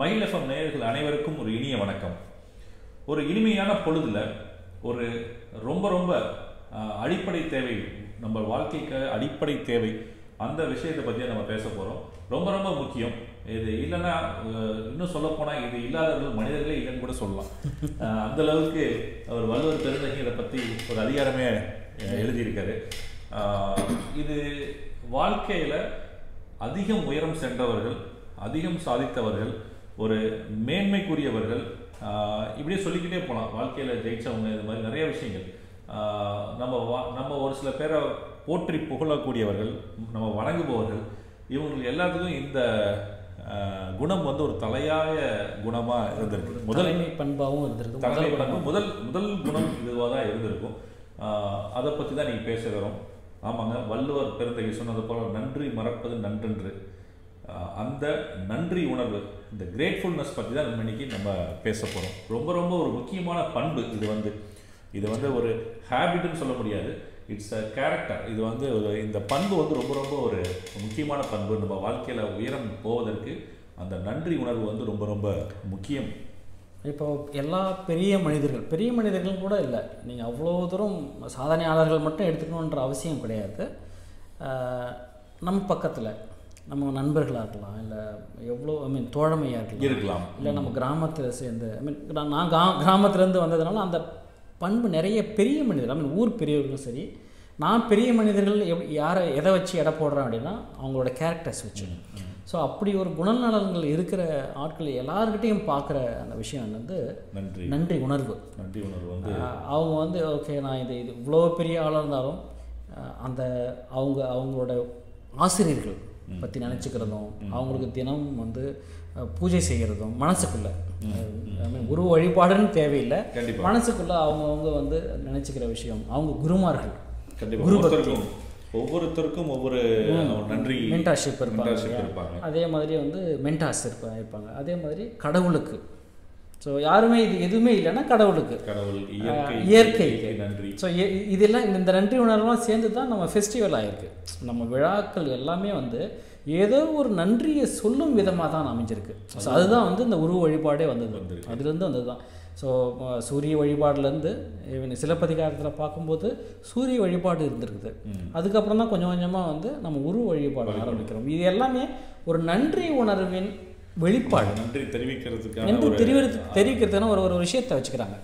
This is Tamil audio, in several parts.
மயில் எஃப்எம் நேயர்கள் அனைவருக்கும் ஒரு இனிய வணக்கம். ஒரு இனிமையான பொழுதுல ஒரு ரொம்ப ரொம்ப அடிப்படை தேவை நம்ம வாழ்க்கைக்கு அடிப்படை தேவை அந்த விஷயத்தை பற்றி நம்ம பேச போகிறோம் ரொம்ப ரொம்ப முக்கியம். இது இல்லைன்னா இன்னும் சொல்லப்போனால் இது இல்லாதவர்கள் மனிதர்களே இல்லைன்னு கூட சொல்லலாம். அந்தளவுக்கு அந்த அளவுக்கு அவர் வள்ளுவர் பெருந்தகை இதை பற்றி ஒரு அதிகாரமே எழுதியிருக்காரு. இது வாழ்க்கையில் அதிகம் உயரம் சென்றவர்கள் அதிகம் சாதித்தவர்கள் ஒரு மேன்மைக்குரியவர்கள் இப்படியே சொல்லிக்கிட்டே போகலாம் வாழ்க்கையில் ஜெயிச்சவங்க இது மாதிரி நிறைய விஷயங்கள். நம்ம வா- நம்ம ஒரு சில பேரை போற்றி புகழக்கூடியவர்கள் நம்ம வணங்குபவர்கள் இவங்களுக்கு எல்லாத்துக்கும் இந்த குணம் வந்து ஒரு தலையாய குணமாக இருந்திருக்கு. முதல் தலைமை பண்பாகவும் இருந்திருக்கு. தலைமை பண்பு முதல் முதல் குணம் இதுவாக தான் இருந்திருக்கும். அதை பற்றி தான் நீங்கள் பேச வரோம். ஆமாங்க வள்ளுவர் பெருந்தகை சொன்னது போல நன்றி மறப்பது நன்றென்று. அந்த நன்றி உணர்வு இந்த கிரேட்ஃபுல்னஸ் பற்றி தான் நம்ம இன்னைக்கு நம்ம பேச போகிறோம் ரொம்ப ரொம்ப ஒரு முக்கியமான பண்பு இது வந்து. இது வந்து ஒரு ஹேபிட்னு சொல்ல முடியாது. இட்ஸ் அ கேரக்டர் இது வந்து ஒரு இந்த பண்பு வந்து ரொம்ப ரொம்ப ஒரு முக்கியமான பண்பு. நம்ம வாழ்க்கையில் உயரம் போவதற்கு அந்த நன்றி உணர்வு வந்து ரொம்ப ரொம்ப முக்கியம். இப்போ எல்லா பெரிய மனிதர்கள் பெரிய மனிதர்கள் கூட இல்லை. நீங்கள் அவ்வளோ தூரம் சாதனையாளர்கள் மட்டும் எடுத்துக்கணுன்ற அவசியம் கிடையாது. நம்ம பக்கத்தில் நம்ம நண்பர்களாக இருக்கலாம் இல்லை எவ்வளோ ஐ மீன் தோழமையாக இருக்கலாம். இருக்கலாம் இல்லை நம்ம கிராமத்தில் சேர்ந்து ஐ மீன் நான் கிரா கிராமத்துலேருந்து வந்ததுனால அந்த பண்பு நிறைய பெரிய மனிதர்கள் ஐ மீன் ஊர் பெரியவர்களும் சரி நான் பெரிய மனிதர்கள் எப் யாரை எதை வச்சு எடை போடுறேன் அப்படின்னா அவங்களோட கேரக்டர்ஸ் வச்சு. ஸோ அப்படி ஒரு குணநலன்கள் இருக்கிற ஆட்கள் எல்லாருக்கிட்டையும் பார்க்குற அந்த விஷயம் வந்து நன்றி. நன்றி உணர்வு. நன்றி உணர்வு வந்து அவங்க வந்து ஓகே நான் இது இது இவ்வளோ பெரிய ஆளாக இருந்தாலும் அந்த அவங்க அவங்களோட ஆசிரியர்கள் பற்றி நினச்சிக்கிறதும் அவங்களுக்கு தினம் வந்து பூஜை செய்கிறதும் மனசுக்குள்ள. ஐ மீன் குரு வழிபாடுன்னு தேவையில்லை. மனசுக்குள்ள அவங்கவுங்க வந்து நினச்சிக்கிற விஷயம். அவங்க குருமார்கள். குரு பக்தி. ஒவ்வொருத்தருக்கும் ஒவ்வொரு நன்றி மென்டார்ஷிப் இருப்பாங்க அதே மாதிரி வந்து மென்டார்ஸ் இருப்பாங்க இருப்பாங்க. அதே மாதிரி கடவுளுக்கு. ஸோ யாருமே இது எதுவுமே இல்லைன்னா கடவுளுக்கு. கடவுள் இயற்கை. நன்றி. ஸோ இதெல்லாம் இந்த- நன்றி உணர்வுலாம் சேர்ந்து தான் நம்ம ஃபெஸ்டிவல் ஆயிருக்கு. நம்ம விழாக்கள் எல்லாமே வந்து ஏதோ ஒரு நன்றியை சொல்லும் விதமாக தான் அமைஞ்சிருக்கு. ஸோ அதுதான் வந்து இந்த உருவ வழிபாடே வந்தது. அதுலேருந்து வந்தது தான். ஸோ சூரிய வழிபாடுலேருந்து இவன் சிலப்பதிகாரத்தில் பார்க்கும்போது சூரிய வழிபாடு இருந்திருக்குது. அதுக்கப்புறம் தான் கொஞ்சம் கொஞ்சமாக வந்து நம்ம உருவ வழிபாடு ஆரம்பிக்கிறோம். இது எல்லாமே ஒரு நன்றி உணர்வின் வெளிப்பாடு. நன்றி தெரிவிக்கிறதுக்கான என்று ஒரு தெரிவித்து தெரிவிக்கிறதுனா ஒரு ஒரு விஷயத்தை வச்சுக்கிறாங்க.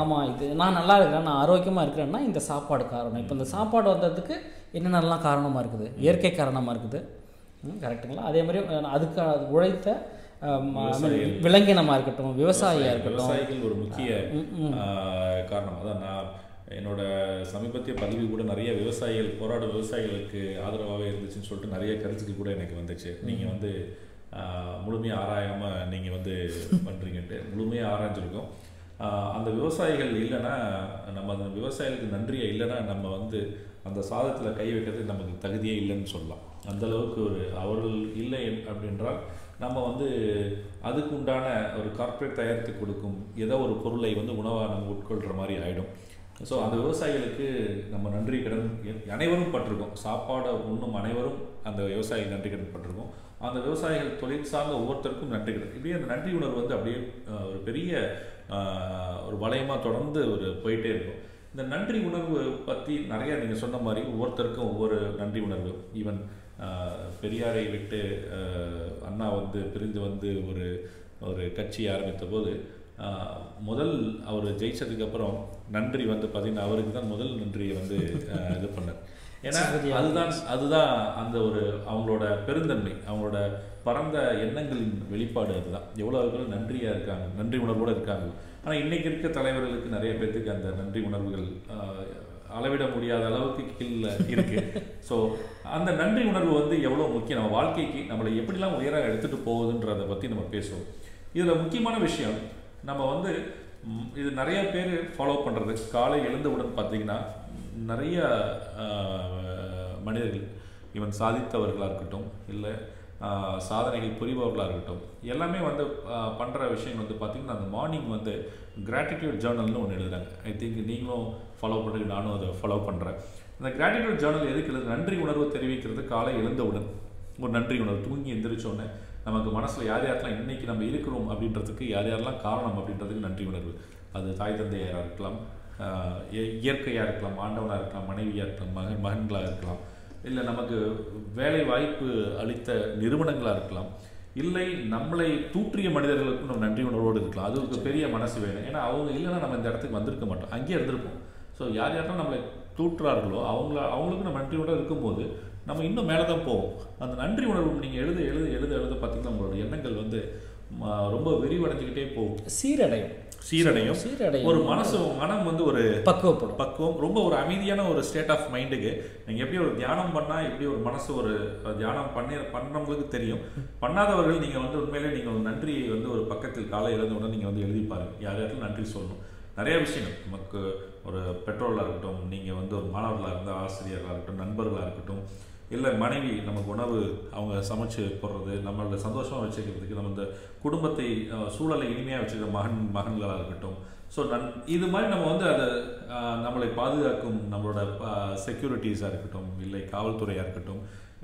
ஆமாம் இது நான் நல்லா இருக்கிறேன் நான் ஆரோக்கியமாக இருக்கிறேன்னா இந்த சாப்பாடு காரணம். இப்போ இந்த சாப்பாடு வந்ததுக்கு என்னென்னலாம் காரணமாக இருக்குது? இயற்கை காரணமாக இருக்குது? ம், கரெக்ட்டுங்களா அதே மாதிரி அதுக்கு அது உழைத்த விலங்கினமாக இருக்கட்டும் விவசாயியாக இருக்கட்டும். விவசாயிகள் ஒரு முக்கிய காரணம். அதான் நான் என்னோட சமீபத்திய பதிவு கூட நிறைய விவசாயிகள் போராடும் விவசாயிகளுக்கு ஆதரவாகவே இருந்துச்சுன்னு சொல்லிட்டு நிறைய கருத்துக்கள் கூட எனக்கு வந்துச்சு. நீங்கள் வந்து முழுமையாக ஆராயாமல் நீங்கள் வந்து பண்ணுறீங்கன்ட்டு முழுமையாக ஆராய்ஞ்சிருக்கோம். அந்த விவசாயிகள் இல்லைன்னா நம்ம அந்த விவசாயிகளுக்கு நன்றியை இல்லைன்னா நம்ம வந்து அந்த சாதத்தில் கை வைக்கிறது நமக்கு தகுதியே இல்லைன்னு சொல்லலாம். அந்த அளவுக்கு ஒரு அவர்கள் இல்லை அப்படின்றால் நம்ம வந்து அதுக்கு உண்டான ஒரு கார்ப்பரேட் தயாரித்து கொடுக்கும் ஏதோ ஒரு பொருளை வந்து உணவாக நம்ம உட்கொள்கிற மாதிரி ஆகிடும் ஸோ அந்த விவசாயிகளுக்கு நம்ம நன்றி கடன் அனைவரும் பட்டிருக்கோம். சாப்பாடை உண்ணும் அனைவரும் அந்த விவசாயிகள் நன்றி கடன் பட்டிருக்கோம். அந்த விவசாயிகள் தொழில் சார்ந்த ஒவ்வொருத்தருக்கும் நன்றி கடன். இப்படியே அந்த நன்றி உணர்வு வந்து அப்படியே ஒரு பெரிய ஒரு வளையமாக தொடர்ந்து ஒரு போயிட்டே இருக்கும். இந்த நன்றி உணர்வு பற்றி நிறைய நீங்கள் சொன்ன மாதிரி ஒவ்வொருத்தருக்கும் ஒவ்வொரு நன்றி உணர்வு. ஈவன் பெரியாரை விட்டு அண்ணா வந்து பிரிந்து வந்து ஒரு ஒரு கட்சி ஆரம்பித்த போது முதல் அவர் ஜெயிச்சதுக்கு அப்புறம் நன்றி வந்து பார்த்தீங்கன்னா அவருக்கு தான் முதல் நன்றியை வந்து இது பண்ணார். ஏன்னா அதுதான் அதுதான் அந்த ஒரு அவங்களோட பெருந்தன்மை அவங்களோட பரந்த எண்ணங்களின் வெளிப்பாடு அதுதான். எவ்வளோ பேர் நன்றியாக இருக்காங்க நன்றி உணர்வோடு இருக்காங்க. ஆனால் இன்னைக்கு இருக்க தலைவர்களுக்கு நிறைய பேர்த்துக்கு அந்த நன்றி உணர்வுகள் அளவிட முடியாத அளவுக்கு கீழே இருக்கு. ஸோ அந்த நன்றி உணர்வு வந்து எவ்வளோ முக்கியம்? நம்ம வாழ்க்கைக்கு நம்மளை எப்படிலாம் உயர எடுத்துகிட்டு போகுதுன்றதை பற்றி நம்ம பேசுவோம். இதில் முக்கியமான விஷயம் நம்ம வந்து இது நிறைய பேர் ஃபாலோ பண்ணுறது காலை எழுந்தவுடன் பார்த்தீங்கன்னா நிறைய மனிதர்கள் இவன் சாதித்தவர்களாக இருக்கட்டும் இல்லை சாதனைகள் புரிபவர்களாக இருக்கட்டும் எல்லாமே வந்து பண்ணுற விஷயம் வந்து பார்த்திங்கன்னா அந்த மார்னிங் வந்து கிராட்டிடியூட் ஜேர்னல்னு ஒன்று எழுதுறாங்க. ஐ திங்க் நீங்களும் ஃபாலோ பண்ணுறீங்க நானும் அதை ஃபாலோ பண்ணுறேன் இந்த கிராட்டிடியூட் ஜேர்னல் எதுக்கு எழுது நன்றி உணர்வு தெரிவிக்கிறது காலை எழுந்தவுடன். ஒரு நன்றி உணர்வு. தூங்கி எந்திரிச்சோடனே நமக்கு மனசில் யார் யாரெல்லாம் இன்றைக்கி நம்ம இருக்கிறோம் அப்படின்றதுக்கு யார் யாரெல்லாம் காரணம் அப்படின்றதுக்கு நன்றி உணர்வு. அது தாய் தந்தையாராக இருக்கலாம் இயற்கையாக இருக்கலாம் ஆண்டவனாக இருக்கலாம் மனைவியாக இருக்கலாம் மகன் மகன்களாக இருக்கலாம் இல்லை நமக்கு வேலை வாய்ப்பு அளித்த நிறுவனங்களாக இருக்கலாம் இல்லை நம்மளை தூற்றிய மனிதர்களுக்கும் நம்ம நன்றி உணர்வோடு இருக்கலாம். அது ஒரு பெரிய மனசு வேணும். ஏன்னா அவங்க இல்லைன்னா நம்ம இந்த இடத்துக்கு வந்திருக்க மாட்டோம். அங்கேயே இருந்திருப்போம். ஸோ யார் யாரெல்லாம் நம்மளை தூற்றுறார்களோ அவங்கள அவங்களுக்கு நம்ம நன்றி உணர்வு இருக்கும்போது நம்ம இன்னும் மேலே தான் போவோம். அந்த நன்றி உணர்வு நீங்கள் எழுத எழுத எழுத எழுத பார்த்தீங்கன்னா உங்களோட எண்ணங்கள் வந்து ரொம்ப விரிவடைஞ்சுக்கிட்டே போகும். சீரடையும். சீரடையும். சீரடையும். ஒரு மனசு மனம் வந்து ஒரு பக்குவப்படும். பக்குவம் ரொம்ப ஒரு அமைதியான ஒரு ஸ்டேட் ஆஃப் மைண்டுக்கு நீங்கள் எப்படி ஒரு தியானம் பண்ணால் எப்படி ஒரு மனசு ஒரு தியானம் பண்ணி பண்ணுறவங்களுக்கு தெரியும். பண்ணாதவர்கள் நீங்கள் வந்து உண்மையிலே நீங்கள் ஒரு நன்றியை வந்து ஒரு பக்கத்தில் காலை எழுந்த உடனே நீங்கள் வந்து எழுதி பாருங்க. யார் யாருக்கும் நன்றி சொல்லணும்? நிறைய விஷயங்கள். நமக்கு ஒரு பெட்ரோலாக இருக்கட்டும் நீங்கள் வந்து ஒரு மாணவர்களாக இருந்தால் ஆசிரியர்களாக இருக்கட்டும் நண்பர்களாக இருக்கட்டும் இல்லை மனைவி நமக்கு உணவு அவங்க சமைச்சு போடுறது நம்மளோட சந்தோஷமாக வச்சுக்கிறதுக்கு நம்ம இந்த குடும்பத்தை சூழலை இனிமையாக வச்சுக்கிற மகன் மகன்களாக இருக்கட்டும். ஸோ நன் இது மாதிரி நம்ம வந்து அதை நம்மளை பாதுகாக்கும் நம்மளோட செக்யூரிட்டிஸாக இருக்கட்டும் இல்லை காவல்துறையாக இருக்கட்டும்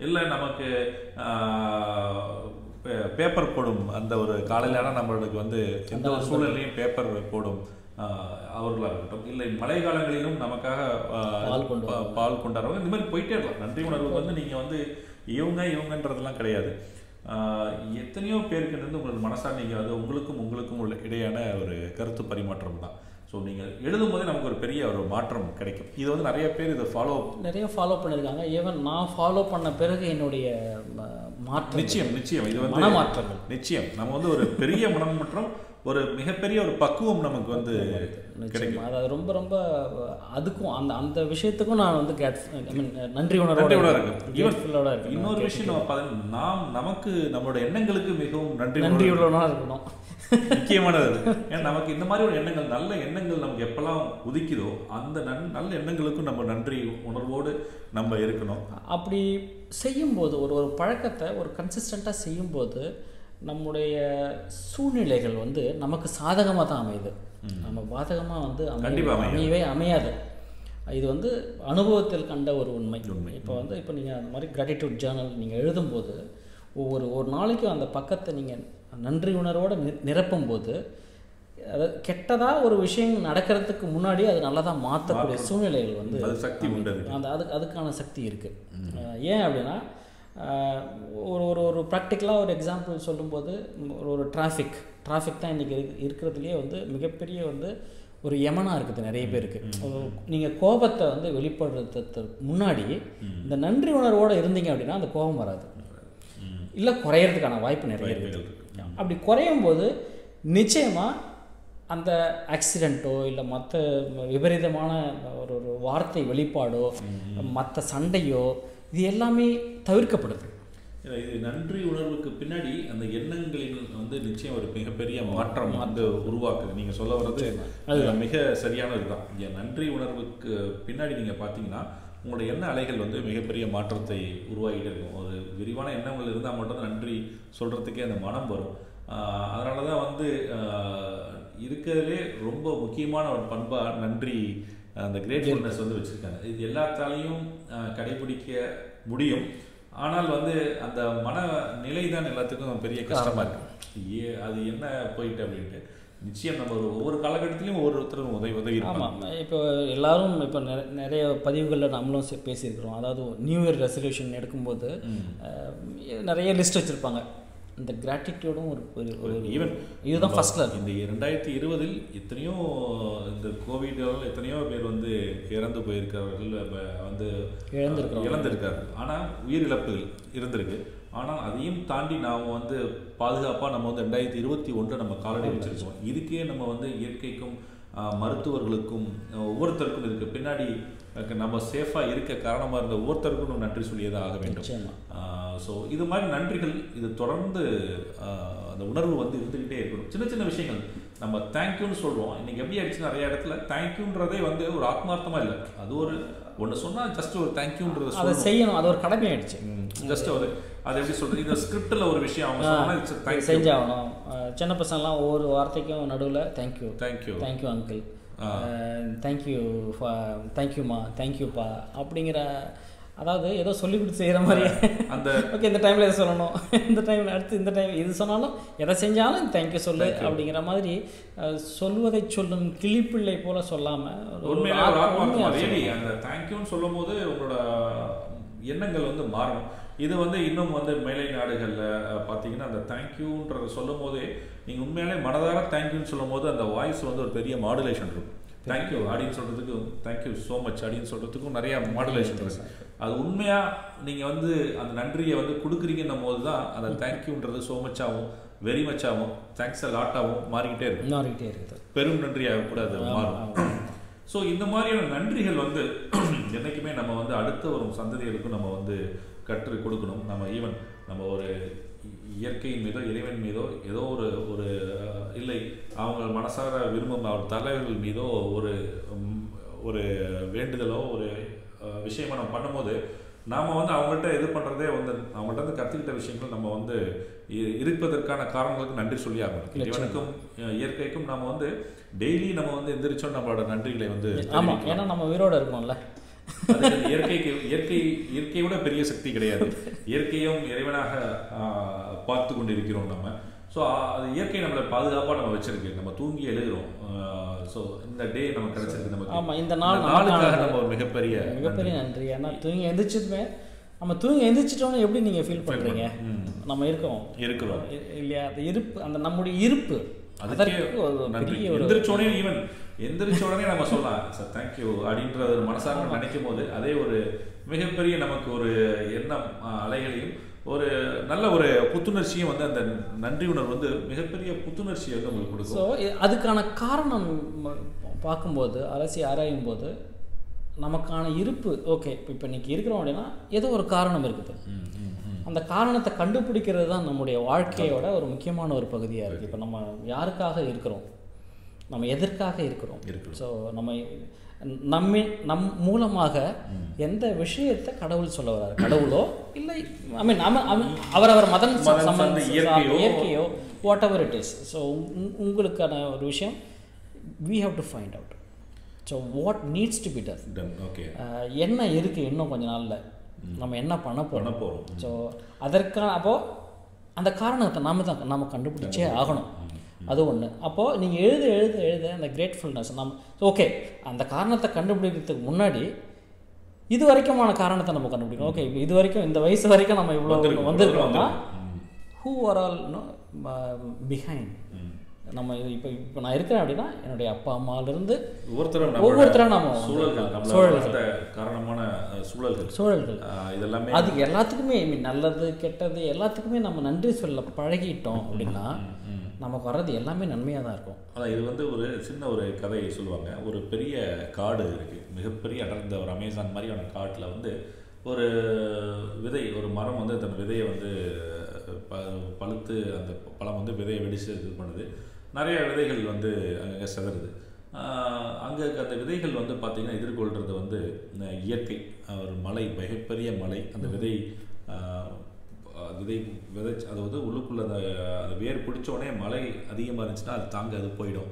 இல்லை நமக்கு பேப்பர் போடும் அந்த ஒரு காலையிலான நம்மளுக்கு வந்து எந்த ஒரு சூழல்லையும் பேப்பர் போடும். அவர்களாக இருக்கட்டும். இல்லை மழை காலங்களிலும் நமக்காக பால் பால் கொண்டாடுறவங்க. இந்த மாதிரி போயிட்டே இருக்கலாம். நன்றி உணர்வு வந்து நீங்கள் வந்து இவங்க இவங்கன்றதெல்லாம் கிடையாது. எத்தனையோ பேருக்கு இருந்து உங்களுக்கு மனசா நீங்கள் வந்து உங்களுக்கும் உங்களுக்கும் உள்ள இடையான ஒரு கருத்து பரிமாற்றம் தான். ஸோ நீங்கள் எழுதும் போதே நமக்கு ஒரு பெரிய ஒரு மாற்றம் கிடைக்கும். இது வந்து நிறைய பேர் இதை ஃபாலோ நிறைய ஃபாலோ பண்ணியிருக்காங்க. ஈவன் நான் ஃபாலோ பண்ண பிறகு என்னுடைய மாற்றம் நிச்சயம் நிச்சயம். இது வந்து மனமாற்றங்கள். நிச்சயம். நம்ம வந்து ஒரு பெரிய மனம் மற்றும் ஒரு மிகப்பெரிய ஒரு பக்குவம் நமக்கு வந்து கிடைக்கும் அதாவது ரொம்ப ரொம்ப அதுக்கும் அந்த அந்த விஷயத்துக்கும் நான் வந்து கேட் ஐ மீன் நன்றி உணர்வோட இருக்கேன். இன்னொரு விஷயம் நம்ம நாம் நமக்கு நம்மளோட எண்ணங்களுக்கு மிகவும் நன்றி நன்றி உணர்வு உள்ளவனா இருக்கணும். முக்கியமானது. அது. ஏன்னா நமக்கு இந்த மாதிரி ஒரு எண்ணங்கள் நல்ல எண்ணங்கள் நமக்கு எப்பெல்லாம் உதிக்குதோ அந்த நன் நல்ல எண்ணங்களுக்கும் நம்ம நன்றி உணர்வோடு நம்ம இருக்கணும். அப்படி செய்யும்போது ஒரு ஒரு பழக்கத்தை ஒரு கன்சிஸ்டண்ட்டாக செய்யும்போது நம்முடைய சூழ்நிலைகள் வந்து நமக்கு சாதகமாக தான் அமையுது. நம்ம பாதகமாக வந்து. அமையவே அமையாது. இது வந்து அனுபவத்தில் கண்ட ஒரு உண்மை. இப்போ வந்து இப்போ நீங்கள் அந்த மாதிரி கிராட்டிடியூட் ஜேர்னல் நீங்கள் எழுதும்போது ஒவ்வொரு ஒரு நாளைக்கும் அந்த பக்கத்தை நீங்கள் நன்றி உணர்வோடு நி நிரப்பும்போது அதாவது கெட்டதாக ஒரு விஷயம் நடக்கிறதுக்கு முன்னாடி அது நல்லதாக மாற்றக்கூடிய சூழ்நிலைகள் வந்து சக்தி உண்டு. அந்த அதுக்கு அதுக்கான சக்தி இருக்குது ஏன் அப்படின்னா ஒரு ஒரு ஒரு ப்ராக்டிக்கலாக ஒரு எக்ஸாம்பிள் சொல்லும்போது ஒரு ஒரு டிராஃபிக் டிராஃபிக் தான் இன்றைக்கி இருக்கு இருக்கிறதுலையே வந்து மிகப்பெரிய வந்து ஒரு யமனாக இருக்குது நிறைய பேருக்கு. நீங்கள் கோபத்தை வந்து வெளிப்படுறதுக்கு முன்னாடி இந்த நன்றி உணர்வோடு இருந்தீங்க அப்படின்னா அந்த கோபம் வராது. இல்லை குறையிறதுக்கான வாய்ப்பு நிறைய இருக்குது அப்படி குறையும் போது நிச்சயமாக அந்த ஆக்சிடெண்ட்டோ இல்லை மற்ற விபரீதமான ஒரு ஒரு வார்த்தை வெளிப்பாடோ மற்ற சண்டையோ இது எல்லாமே தவிர்க்கப்படுது. இது நன்றி உணர்வுக்கு பின்னாடி அந்த எண்ணங்களில் வந்து நிச்சயம் ஒரு மிகப்பெரிய மாற்றம் வந்து உருவாக்குது. நீங்க சொல்ல வர்றது அது மிக சரியானது தான் இங்க நன்றி உணர்வுக்கு பின்னாடி நீங்க பார்த்தீங்கன்னா உங்களோட எண்ண அலைகள் வந்து மிகப்பெரிய மாற்றத்தை உருவாகிட்டே இருக்கும். ஒரு விரிவான எண்ணங்கள் இருந்தால் மட்டும் நன்றி சொல்றதுக்கே அந்த மனம் வரும். அதனால தான் வந்து இருக்கிறதுலே ரொம்ப முக்கியமான ஒரு பண்பா நன்றி அந்த கிரேட்ஃபுல்னஸ் வந்து வச்சிருக்காங்க. இது எல்லாத்தாலையும் கடைபிடிக்க முடியும். ஆனால் வந்து அந்த மன நிலை தான் எல்லாத்துக்கும் பெரிய கஷ்டமா இருக்கு. ஏ அது என்ன போயிட்டு அப்படின்ட்டு. நிச்சயம் நம்ம ஒரு ஒவ்வொரு காலகட்டத்திலையும் ஒவ்வொருத்தரும் உதவி உதவி ஆமாம் இப்போ எல்லாரும் இப்போ நிற- நிறைய பதிவுகளில் நம்மளும் பேசியிருக்கிறோம். அதாவது நியூ இயர் ரெசல்யூஷன் எடுக்கும்போது நிறைய லிஸ்ட் வச்சுருப்பாங்க. இந்த கிராட்டிடியூடும் ஒரு ஒரு- ஈவன் இதுதான் ஃபர்ஸ்ட்ல இந்த இரண்டாயிரத்தி இருபதில் எத்தனையோ இந்த கோவிடால் எத்தனையோ பேர் வந்து இறந்து போயிருக்கிறவர்கள் அப்ப வந்து இழந்திருக்கிறோம். இழந்திருக்கார்கள் ஆனால் உயிரிழப்புகள் இருந்திருக்கு. ஆனால் அதையும் தாண்டி நாம் வந்து பாதுகாப்பாக நம்ம வந்து ரெண்டாயிரத்தி இருபத்தி ஒன்றை நம்ம காலடி வச்சிருக்கோம். இதுக்கே நம்ம வந்து இயற்கைக்கும் மருத்துவர்களுக்கும் ஒவ்வொருத்தருக்கும் இதுக்கு பின்னாடி நம்ம சேஃபாக இருக்க காரணமாக இருந்த ஒவ்வொருத்தருக்கும் நன்றி சொல்லியே தான் ஆக வேண்டும். ஸோ இது மாதிரி நன்றிகள். இது தொடர்ந்து அந்த உணர்வு வந்து இருந்துக்கிட்டே இருக்கணும். சின்ன சின்ன விஷயங்கள். நம்ம தேங்க்யூன்னு சொல்கிறோம் இன்னைக்கு எப்படி ஆயிடுச்சு நிறைய இடத்துல தேங்க்யூன்றதே வந்து ஒரு ஆத்மார்த்தமா இல்லை. அது ஒரு ஒன்று சொன்னால் ஜஸ்ட் ஒரு தேங்க்யூன்றத அதை செய்யணும். அது ஒரு கடமை ஆயிடுச்சு. ஜஸ்ட் ஒரு அது எப்படி சொல்றது? இந்த ஸ்கிரிப்டில் ஒரு விஷயம். அவங்க சொன்னால் செஞ்சாகணும். சின்ன பசங்கள்லாம் ஒவ்வொரு வார்த்தைக்கும் நடுவில் thank you thank you thank you uncle thank you தேங்க்யூமா தேங்க்யூப்பா அப்படிங்கிற அதாவது ஏதோ சொல்லி கொடுத்து செய்கிற மாதிரி அந்த ஓகே இந்த டைமில் இதை சொல்லணும்? இந்த டைமில் அடுத்து இந்த டைம் இது சொன்னாலும் எதை செஞ்சாலும் தேங்க்யூ சொல்லு அப்படிங்கிற மாதிரி சொல்வதை சொல்லும் கிளிப்பிள்ளை போல சொல்லாமல் அந்த தேங்க்யூன்னு சொல்லும் போது உங்களோட எண்ணங்கள் வந்து மாறணும். இது வந்து இன்னும் வந்து மேலை நாடுகளில் பார்த்தீங்கன்னா அந்த தேங்க்யூன்றத சொல்லும் போதே நீங்கள் உண்மையாலே மனதார தேங்க்யூன்னு சொல்லும் போது அந்த வாய்ஸ் வந்து ஒரு பெரிய மாடுலேஷன் இருக்கும். தேங்க்யூ அப்படின்னு சொல்கிறதுக்கு தேங்க்யூ ஸோ மச் அப்படின்னு சொல்கிறதுக்கும் நிறைய மாடுலேஷன் இருக்கு. அது உண்மையாக நீங்கள் வந்து அந்த நன்றியை வந்து கொடுக்குறீங்கன்னும் போது தான் அந்த தேங்க்யூன்றது ஸோ மச்சாகவும் வெரி மச்சாகவும் தேங்க்ஸ் லாட்டாகவும் மாறிக்கிட்டே இருக்கும் மாறிக்கிட்டே இருக்குது. பெரும் நன்றியாக கூட அது மாறும். ஸோ இந்த மாதிரியான நன்றிகள் வந்து என்றைக்குமே நம்ம வந்து அடுத்த வரும் சந்ததிகளுக்கும் நம்ம வந்து கற்று கொடுக்கணும். நம்ம ஈவன் நம்ம ஒரு இயற்கையின் மீதோ இறைவன் மீதோ ஏதோ ஒரு ஒரு இல்லை அவங்க மனசார விரும்பும் அவர் தலைவர்கள் மீதோ ஒரு ஒரு வேண்டுதலோ ஒரு விஷயமா நம்ம பண்ணும்போது நாம வந்து அவங்கள்ட்ட இது பண்றதே வந்து அவங்கள்ட்ட இருந்து கத்துக்கிட்ட விஷயங்கள் நம்ம வந்து இருப்பதற்கான காரணங்களுக்கு நன்றி சொல்லி ஆகணும். இறைவனுக்கும் இயற்கைக்கும் நம்ம வந்து டெய்லி நம்ம வந்து எந்திரிச்சோம் நம்மளோட நன்றிகளை வந்து ஆமாம் ஏன்னா நம்ம உயிரோட இருக்கோம்ல. இயற்கைக்கு இயற்கை இயற்கையை விட பெரிய சக்தி கிடையாது. இயற்கையும் இறைவனாக பார்த்து கொண்டு இருக்கிறோம் நம்ம. ஸோ அது இயற்கை நம்மளை பாதுகாப்பாக நம்ம வச்சிருக்கு. நம்ம தூங்கி எழுதுறோம். ஸோ இந்த டே நமக்கு கிடைச்சிருக்கு நமக்கு. ஆமா, இந்த நாள் நாளுக்காக. நம்ம ஒரு மிகப்பெரிய மிகப்பெரிய நன்றி. ஏன்னா தூங்கி எந்திரிச்சதுமே நம்ம தூங்கி எந்திரிச்சிட்டோன்னு எப்படி நீங்கள் ஃபீல் பண்ணுறீங்க. நம்ம இருக்கோம். இருக்கிறோம். இல்லையா? அந்த இருப்பு அந்த நம்முடைய இருப்பு. அதுக்கே அதற்கு ஒரு நன்றி பெரிய ஒரு எந்திரிச்ச உடனே ஈவன் எந்திரிச்ச உடனே நம்ம சொல்லலாம் சார் தேங்க்யூ அப்படின்றத ஒரு மனசார நினைக்கும் போது அதே ஒரு மிகப்பெரிய நமக்கு ஒரு எண்ணம் அலைகளையும் ஒரு நல்ல ஒரு புத்துணர்ச்சியும் வந்து அந்த நன்றி உணர்வு வந்து மிகப்பெரிய புத்துணர்ச்சியை வந்து உங்களுக்கு கொடுக்கும். ஸோ அதுக்கான காரணம் பார்க்கும்போது அலசி ஆராயும் போது நமக்கான இருப்பு ஓகே இப்போ இன்னைக்கு இருக்கிறோம் அப்படின்னா ஏதோ ஒரு காரணம் இருக்குது. அந்த காரணத்தை கண்டுபிடிக்கிறது தான் நம்முடைய வாழ்க்கையோட ஒரு முக்கியமான ஒரு பகுதியாக இருக்குது இப்போ நம்ம யாருக்காக இருக்கிறோம்? நம்ம எதற்காக இருக்கிறோம். ஸோ நம்ம நம்மி நம் மூலமாக எந்த விஷயத்தை கடவுள் சொல்ல வர்றாரு? கடவுளோ? இல்லை ஐ மீன் அவரவர் மதம் சம்பந்த- இயற்கையோ. Whatever it is so உங்களுக்கான ஒரு விஷயம் we have to find out so what needs to be done Done. Okay. என்ன இருக்குது இன்னும் கொஞ்ச நாளில்? நம்ம என்ன பண்ண பண்ண போகிறோம் போறோம் ஸோ அதற்கான அப்போது அந்த காரணத்தை நாம தான் நம்ம கண்டுபிடிச்சே ஆகணும். அது ஒன்று அப்போது நீங்கள் எழுத எழுத எழுத அந்த கிரேட்ஃபுல்னஸ் நம்ம ஓகே அந்த காரணத்தை கண்டுபிடிக்கிறதுக்கு முன்னாடி இது வரைக்குமான காரணத்தை நம்ம கண்டுபிடிக்கணும். ஓகே இது வரைக்கும் இந்த வயசு வரைக்கும் நம்ம இவ்வளோ வந்திருக்கோம். வந்திருக்கோம்னா. Who are all no behind. நம்ம இப்போ இப்போ நான் இருக்கிறேன் அப்படின்னா என்னுடைய அப்பா அம்மாவிலிருந்து ஒவ்வொருத்தரும் ஒவ்வொருத்தரா நம்மளோட நாம வந்து சூழல்கள் சூழல்கள். காரணமான சூழல்கள். சூழல்கள். இதெல்லாமே அது எல்லாத்துக்குமே நல்லது கெட்டது எல்லாத்துக்குமே நம்ம நன்றி சொல்ல பழகிட்டோம் அப்படின்னா நமக்கு வர்றது எல்லாமே நன்மையாக தான் இருக்கும். அதான் இது வந்து ஒரு சின்ன ஒரு கதை சொல்லுவாங்க. ஒரு பெரிய காடு இருக்கு. மிகப்பெரிய அடர்ந்த ஒரு அமேசான் மாதிரியான காட்டில் வந்து ஒரு விதை ஒரு மரம் வந்து தன் விதையை வந்து ப பழுத்து அந்த பழம் வந்து விதையை வெடிச்சு இது பண்ணுது. நிறைய விதைகள் வந்து அங்கங்கே சிதறுது. அங்கே அந்த விதைகள் வந்து பார்த்திங்கன்னா எதிர்கொள்கிறது வந்து இயற்கை. ஒரு மலை மிகப்பெரிய மலை. அந்த விதை விதை விதைச்சு அது வந்து உள்ளுக்குள்ள அந்த அந்த வேர் பிடிச்ச உடனே மழை அதிகமாக இருந்துச்சுன்னா அது தாங்க அது போயிடும்.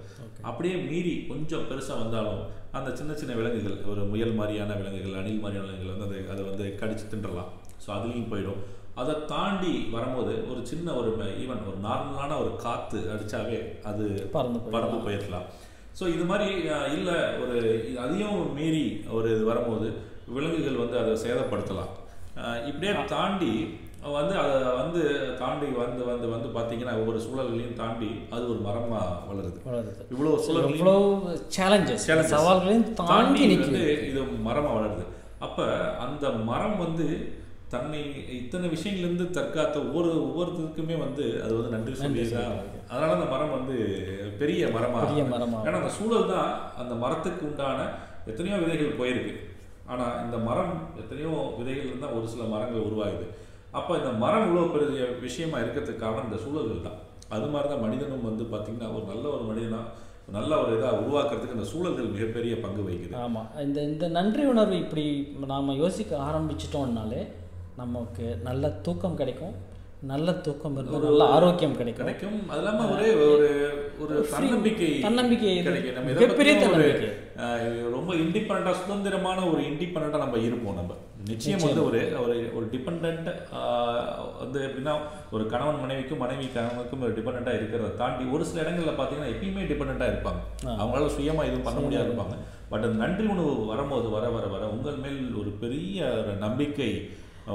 அப்படியே மீறி கொஞ்சம் பெருசாக வந்தாலும் அந்த சின்ன சின்ன விலங்குகள் ஒரு முயல் மாதிரியான விலங்குகள் அணில் மாதிரியான விலங்குகள் வந்து அதை அதை வந்து கடிச்சு தின்றலாம். ஸோ அதுலேயும் போயிடும். அதை தாண்டி வரும்போது ஒரு சின்ன ஒரு ஈவன் ஒரு நார்மலான ஒரு காற்று அடிச்சாவே அது பறந்து. பறந்து போயிடலாம். ஸோ இது மாதிரி இல்லை ஒரு அதையும் மீறி ஒரு இது வரும்போது விலங்குகள் வந்து அதை சேதப்படுத்தலாம். இப்படியே தாண்டி வந்து அதை வந்து தாண்டி வந்து வந்து வந்து பார்த்தீங்கன்னா ஒவ்வொரு சூழல்களையும் தாண்டி அது ஒரு மரமாக வளருது. வளருது. இவ்வளோ சூழல்களையும் எவ்வளோ சேலஞ்சஸ். சவால்களையும் தாண்டி வந்து இது மரமாக வளருது. அப்போ அந்த மரம் வந்து தன்னை இத்தனை விஷயங்கள்லேருந்து தற்காத்த ஒவ்வொரு ஒவ்வொருத்தருக்குமே வந்து அது வந்து நன்றி சொல்லி அதனால அந்த மரம் வந்து பெரிய மரமாக பெரிய மரமா ஏன்னா அந்த சூழல் தான் அந்த மரத்துக்கு உண்டான எத்தனையோ விதைகள் போயிருக்கு. ஆனால் இந்த மரம் எத்தனையோ விதைகள் இருந்தால் ஒரு சில மரங்கள் உருவாகுது. அப்போ இந்த மரம் இவ்வளோ பெரிய விஷயமா இருக்கிறதுக்கு காரணம் இந்த சூழல்கள் தான். அது மாதிரி தான் மனிதனும் வந்து பார்த்திங்கன்னா ஒரு நல்ல ஒரு மனிதனா நல்ல ஒரு இதாக உருவாக்குறதுக்கு அந்த சூழல்கள் மிகப்பெரிய பங்கு வகிக்குது. ஆமாம் இந்த இந்த நன்றி உணர்வு இப்படி நாம் யோசிக்க ஆரம்பிச்சிட்டோம்னாலே நமக்கு நல்ல தூக்கம் கிடைக்கும். நல்ல தூக்கம் இருந்தால் நல்ல ஆரோக்கியம் கிடைக்கும். கிடைக்கும். அது இல்லாமல் ஒரே ஒரு ஒரு தன்னம்பிக்கை தன்னம்பிக்கை. கிடைக்கும். நம்ம மிகப்பெரிய தன்னம்பிக்கை. ரொம்ப இண்டிபெண்டா சுதந்திரமான ஒரு இண்டிபெண்டா நம்ம இருப்போம் நம்ம. நிச்சயம் வந்து ஒரு ஒரு ஒரு டிபெண்ட் வந்து எப்படின்னா ஒரு கணவன் மனைவிக்கும் மனைவி கணவனுக்கும் ஒரு டிபெண்டா இருக்கிறத தாண்டி ஒரு சில இடங்கள்ல பார்த்தீங்கன்னா எப்பயுமே டிபெண்டா இருப்பாங்க. அவங்களால சுயமா எதுவும் பண்ண முடியாது இருப்பாங்க. பட் அந்த நன்றி உணவு வரும்போது வர வர வர உங்கள் மேல் ஒரு பெரிய ஒரு நம்பிக்கை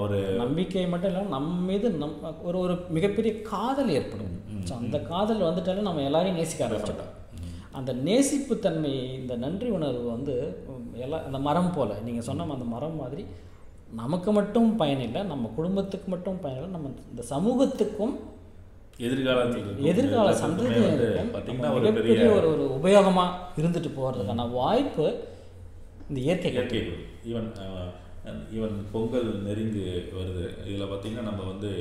ஒரு நம்பிக்கை மட்டும் இல்லாமல் நம்ம மீது நம் ஒரு ஒரு மிகப்பெரிய காதல் ஏற்படும். ஸோ அந்த காதல் வந்துட்டாலே நம்ம எல்லாரையும் நேசிக்க ஆரம்பிச்சிட்டோம். அந்த நேசிப்பு தன்மை இந்த நன்றி உணர்வு வந்து எல்லா அந்த மரம் போல் நீங்கள் சொன்ன அந்த மரம் மாதிரி நமக்கு மட்டும் பயன் இல்லை நம்ம குடும்பத்துக்கு மட்டும் பயன் இல்லை நம்ம இந்த சமூகத்துக்கும் எதிர்காலத்தில் எதிர்கால சந்ததியினருக்கும் மிகப்பெரிய ஒரு ஒரு உபயோகமாக இருந்துட்டு போகிறதுக்கான வாய்ப்பு இந்த இயற்கை இயற்கை. ஈவன் ஈவன் பொங்கல் நெருங்கி வருது. இதில் பார்த்தீங்கன்னா நம்ம வந்து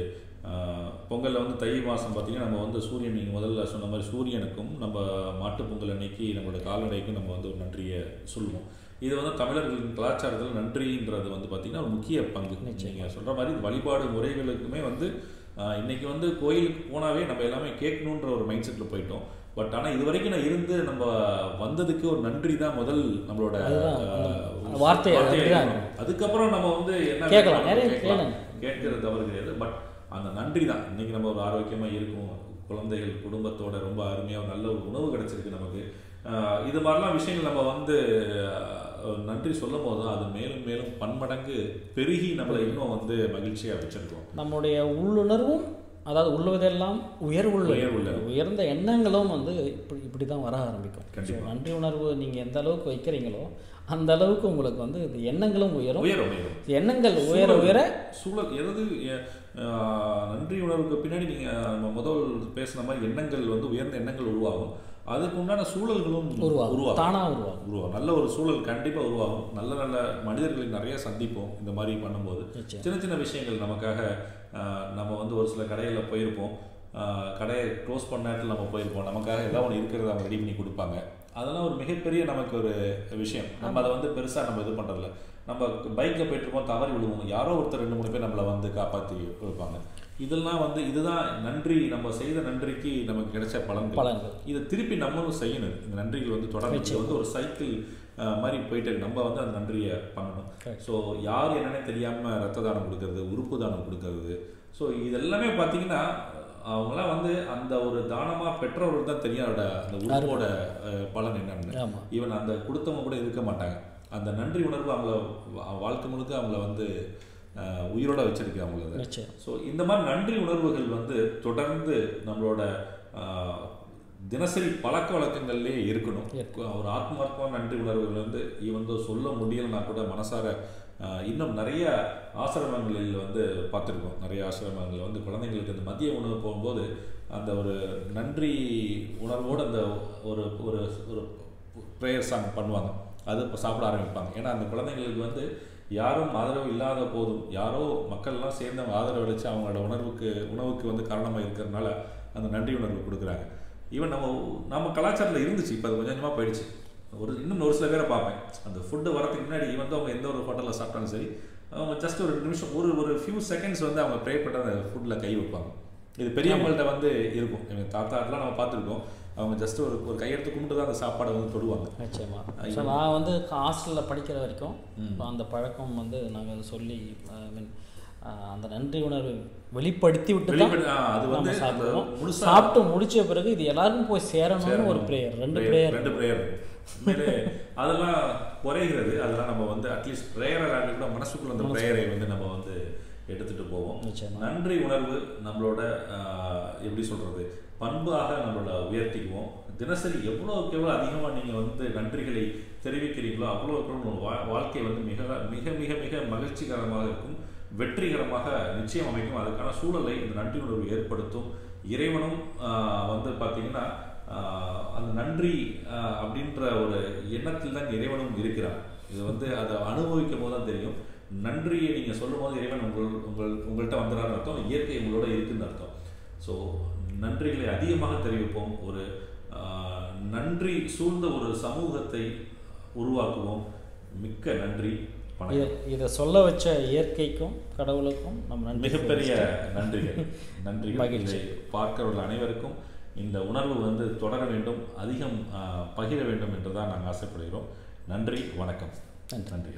பொங்கல்ல வந்து தை மாதம் பார்த்தீங்கன்னா நம்ம வந்து சூரியன் நீங்கள் முதல்ல சொன்ன மாதிரி சூரியனுக்கும் நம்ம மாட்டுப் பொங்கல் அன்னைக்கு நம்மளோட கால்நடைக்கும் நம்ம வந்து ஒரு நன்றியை சொல்லுவோம். இது வந்து தமிழர்களின் கலாச்சாரத்தில் நன்றின்றது வந்து பார்த்தீங்கன்னா ஒரு முக்கிய பங்கு. நீங்கள் சொல்கிற மாதிரி வழிபாடு முறைகளுக்குமே வந்து அஹ், இன்னைக்கு வந்து கோயிலுக்கு போனாவே நம்ம எல்லாமே கேட்கணுன்ற ஒரு மைண்ட் செட்டில் போயிட்டோம். பட் ஆனால் இது வரைக்கும் நான் இருந்து நம்ம வந்ததுக்கு ஒரு நன்றி தான் முதல் நம்மளோட வார்த்தை. அதுக்கப்புறம் நம்ம வந்து என்ன கேட்கலாம், நிறைய கேட்கலாம். கேட்கறது தவறு கிடையாது. பட் அந்த நன்றி தான். இன்னைக்கு நம்ம ஒரு ஆரோக்கியமா இருக்கும். குழந்தைகள் குடும்பத்தோட ரொம்ப அருமையா ஒரு நல்ல ஒரு உணவு கிடைச்சிருக்கு நமக்கு. இது மாதிரிலாம் விஷயங்கள் நம்ம வந்து நன்றி சொல்லும் போது அது மேலும் மேலும் பன்மடங்கு பெருகி நம்மளை இன்னும் வந்து மகிழ்ச்சியா வச்சிருக்கோம். நம்முடைய உள்ளுணர்வும் அதாவது உள்ளுவதெல்லாம் உயர்வுள்ள உயர்வுள்ள. உயர்ந்த எண்ணங்களும் வந்து இப்படி இப்படி தான் வர ஆரம்பிக்கும். நன்றி உணர்வு நீங்கள் எந்த அளவுக்கு வைக்கிறீங்களோ அந்த அளவுக்கு உங்களுக்கு வந்து இது எண்ணங்களும் உயரும். உயரும் எண்ணங்கள் உயர உயர சூழல் எதாவது நன்றி உணர்வுக்கு பின்னாடி நீங்க நம்ம முதல் பேசின மாதிரி எண்ணங்கள் வந்து உயர்ந்த எண்ணங்கள் உருவாகும். அதுக்கு உண்டான சூழல்களும் உருவாகும். உருவாகும். தானா உருவாகும். உருவாகும். நல்ல ஒரு சூழல் கண்டிப்பா உருவாகும். நல்ல நல்ல மனிதர்களை நிறைய சந்திப்போம் இந்த மாதிரி பண்ணும்போது. சின்ன சின்ன விஷயங்கள் நமக்காக நம்ம வந்து ஒரு சில கடைகளில் போயிருப்போம். கடையை க்ளோஸ் பண்ண நேரத்தில் நம்ம போயிருப்போம். நமக்காக ஏதாவது ஒன்று இருக்கிறத அவங்க ரெடி பண்ணி கொடுப்பாங்க. அதெல்லாம் ஒரு மிகப்பெரிய நமக்கு ஒரு விஷயம். நம்ம அதை வந்து பெருசாக நம்ம இது பண்ணுறதில்ல நம்ம பைக்கில் போயிட்டு இருப்போம் தவறி விழுவோம். யாரோ ஒருத்தர் ரெண்டு மூணு பேர் நம்மளை வந்து காப்பாற்றி கொடுப்பாங்க இதெல்லாம் வந்து இதுதான் நன்றி நம்ம செய்த நன்றிக்கு நமக்கு கிடைச்ச பலன்கள். பலன்கள். இதை திருப்பி நம்மளும் செய்யணும். இந்த நன்றிகள் வந்து தொடர்ந்து வந்து ஒரு சைக்கிள் மாதிரி போயிட்டு நம்ம வந்து அந்த நன்றியை பண்ணணும். ஸோ யார் என்னன்னே தெரியாமல் ரத்த தானம் கொடுக்கறது உறுப்பு தானம் கொடுக்கறது. ஸோ இதெல்லாமே பார்த்தீங்கன்னா அவங்களாம் வந்து அந்த ஒரு தானமாக பெற்றவர்கள் தான் தெரியும் அதோட அந்த உறுப்போட பலன் என்னன்னு. ஈவன் அந்த கொடுத்தவங்க கூட இருக்க மாட்டாங்க. அந்த நன்றி உணர்வு அவங்கள வாழ்க்கை முழுக்க அவங்கள வந்து உயிரோட வச்சிருக்கு அவங்கள நிச்சயம். ஸோ இந்த மாதிரி நன்றி உணர்வுகள் வந்து தொடர்ந்து நம்மளோட தினசரி பழக்க வழக்கங்கள்லேயே இருக்கணும். ஒரு ஆத்மார்த்தமான நன்றி உணர்வுகள் வந்து இவன் சொல்ல முடியலைன்னா கூட மனசார இன்னும் நிறைய ஆசிரமங்களில் வந்து பார்த்துருக்கோம். நிறைய ஆசிரமங்களில் வந்து குழந்தைங்களுக்கு இந்த மதிய உணவு போகும்போது அந்த ஒரு நன்றி உணர்வோடு அந்த ஒரு ஒரு ஒரு ப்ரேயர் சாங் பண்ணுவாங்க. அது இப்போ சாப்பிட ஆரம்பிப்பாங்க. ஏன்னா அந்த குழந்தைங்களுக்கு வந்து யாரும் ஆதரவு இல்லாத போதும் யாரோ மக்கள்லாம் சேர்ந்து அவங்க ஆதரவு அளித்து அவங்களோட உணர்வுக்கு உணவுக்கு வந்து காரணமாக இருக்கிறதுனால அந்த நன்றி உணர்வு கொடுக்குறாங்க. ஈவன் நம்ம நம்ம கலாச்சாரத்தில் இருந்துச்சு. இப்போ அது கொஞ்சம் கொஞ்சமாக போயிடுச்சு. ஒரு இன்னும் ஒரு சில பேரை பார்ப்பேன். அந்த ஃபுட்டு வரதுக்கு முன்னாடி வந்து அவங்க எந்த ஒரு ஹோட்டலில் சாப்பிட்டாலும் சரி அவங்க ஜஸ்ட் ஒரு நிமிஷம் ஒரு ஒரு ஃபியூ செகண்ட்ஸ் வந்து அவங்க ப்ரே பண்ண அந்த ஃபுட்டில் கை வைப்பாங்க. இது பெரியவங்கள்ட்ட வந்து இருக்கும். எங்கள் தாத்தாட்டெலாம் நம்ம பார்த்துருக்கோம். அவங்க ஜஸ்ட் ஒரு ஒரு கையெடுத்து கும்பிட்டு தான் அந்த சாப்பாடை வந்து தொடுவாங்க. நிச்சயமா. ஸோ நான் வந்து ஹாஸ்டலில் படிக்கிற வரைக்கும் அந்த பழக்கம் வந்து நாங்கள் சொல்லி ஐ மீன் அந்த நன்றி உணர்வு வெளிப்படுத்தி விட்டு அது வந்து சாப்பிடுவோம் சாப்பிட்டு முடிச்ச பிறகு இது எல்லாருக்கும் போய் சேரணும்னு ஒரு ப்ரேயர் ரெண்டு ப்ரேயர் ரெண்டு ப்ரேயர் அதெல்லாம் குறைகிறது. அதெல்லாம் நம்ம வந்து அட்லீஸ்ட் ப்ரேயரை கூட மனசுக்குள்ள அந்த ப்ரேயரை வந்து நம்ம வந்து எடுத்துட்டு போவோம். நன்றி உணர்வு நம்மளோட எப்படி சொல்றது? பண்பாக நம்மளோட உயர்த்திக்குவோம். தினசரி எவ்வளோக்கு எவ்வளோ அதிகமாக நீங்கள் வந்து நன்றிகளை தெரிவிக்கிறீங்களோ அவ்வளோக்கு எவ்வளோ வாழ்க்கை வந்து மிக மிக மிக மிக மகிழ்ச்சிகரமாக இருக்கும். வெற்றிகரமாக நிச்சயம் அமைக்கும். அதுக்கான சூழலை இந்த நன்றி உணர்வு ஏற்படுத்தும். இறைவனும் வந்து பார்த்தீங்கன்னா அந்த நன்றி அப்படின்ற ஒரு எண்ணத்தில் தான் இறைவனும் இருக்கிறான். இது வந்து அதை அனுபவிக்கும் போது தான் தெரியும். நன்றியை நீங்கள் சொல்லும் போது இறைவன் உங்கள் உங்கள் உங்கள்கிட்ட வந்துடுறான்னு அர்த்தம் இயற்கை உங்களோட இருக்குன்னு அர்த்தம். ஸோ நன்றிகளை அதிகமாக தெரிவிப்போம். ஒரு நன்றி சூழ்ந்த ஒரு சமூகத்தை உருவாக்குவோம். மிக்க நன்றி. இதை சொல்ல வச்ச இயற்கைக்கும் கடவுளுக்கும் நம்ம மிகப்பெரிய நன்றிகள். நன்றிகள். மகிழ்ச்சி. பார்க்கிறவர்கள் அனைவருக்கும் இந்த உணர்வு வந்து தொடர வேண்டும் அதிகம் பகிர வேண்டும் என்று தான் நாங்கள் ஆசைப்படுகிறோம். நன்றி வணக்கம். நன்றி. நன்றி